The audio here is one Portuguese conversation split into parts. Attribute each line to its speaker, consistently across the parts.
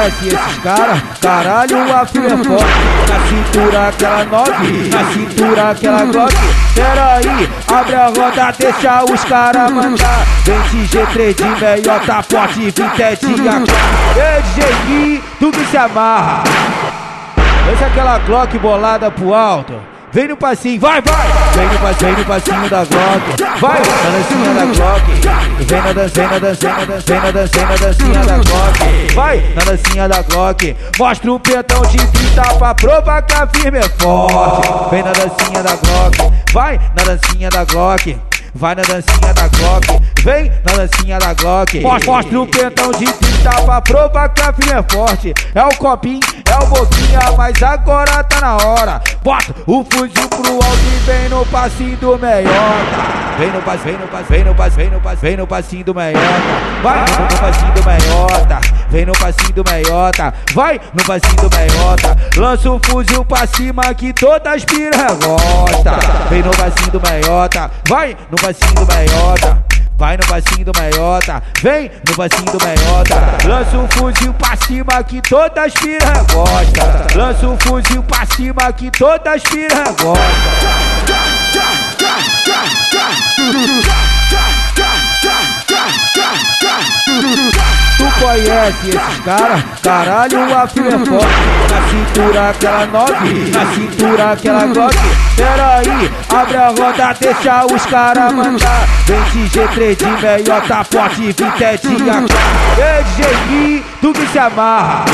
Speaker 1: conhece esses caras? Caralho, a filha é forte. Na cintura aquela nove, na cintura aquela glock. Pera aí, abre a roda, deixa os caras mandar. Vem G3 de meiota, forte, vintetinha. Ei, DJ Gui, tu que se amarra. Deixa aquela Glock bolada pro alto. Vem no passinho, vai, vai! Vem no passinho, vem no passinho da Glock. Vai, na dancinha da Glock. Vem na dancinha, dancinha, dancinha, na dancinha, dancinha da Glock. Vai, na dancinha da Glock. Mostra o pentão de 30 pra provar que a firme é forte. Vem na dancinha da Glock. Vai, na dancinha da Glock. Vai na dancinha da Glock, vem na dancinha da Glock. Mostra o pentão de 30 pra provar que a filha é forte. É o copinho, é o boquinha, mas agora tá na hora. Bota o fuzil pro alto e vem no passinho do meiota. Vem no passinho, vem no passinho, vem no passinho, vem no passinho, vem no passinho do meiota. Vai no passinho do meiota, vem no passinho do meiota. Vai no passinho do meiota. Lança o fuzil pra cima que todas as piranha gosta. Vem no passinho do meiota, vai no passinho do meiota. Vai no passinho do meiota, vem no passinho do meiota. Lança o fuzil pra cima que todas as piranha gosta. Lança o fuzil pra cima que todas as piranha gosta. Conhece esses caras? Caralho, a filha é forte. Na cintura aquela nove, na cintura aquela glock. Pera aí, abre a roda, deixa os caras mandar. Vem de G3 de meiota, forte, vintetinha. Ei, DJ Gui, tu que se amarra.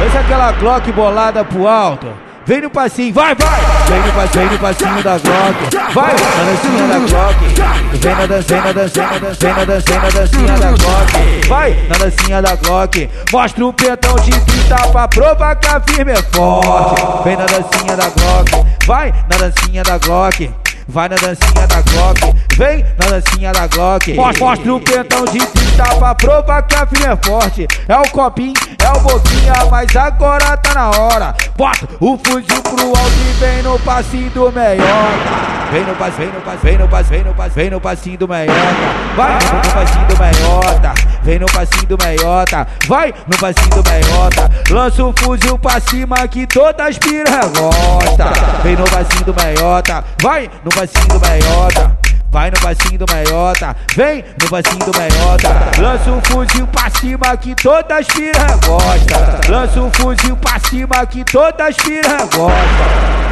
Speaker 1: Deixa aquela Glock bolada pro alto. Vem no passinho, vai, vai! Vem no passinho, no passinho da Glock. Vai, na dancinha da Glock. Vem na dancinha, dancinha, dancinha, dancinha, na dancinha da Glock. Vai, na dancinha da Glock. Mostra o pentão de 30 pra provar que a firme é forte. Vem na dancinha da Glock. Vai, na dancinha da Glock. Vai na dancinha da Glock, vem na dancinha da Glock. Mostra o pentão de 30 pra provar que a filha é forte. É o copinho, é o boquinha, mas agora tá na hora. Bota o fuzil pro alto e vem no passinho do meiota. Vem no passinho, vem no passinho, vem no passinho, vem no passinho, vem no passinho do meiota. Vai no passinho do meiota, vem no passinho do meiota. Vai no passinho do meiota. Lança o fuzil pra cima que todas as piranha gosta. Vem no passinho do meiota, vai no passinho do meiota. Vai no passinho do meiota, vem no passinho do meiota. Lança o fuzil pra cima que todas as piranha gosta. Lança o fuzil pra cima que todas as piranha gosta.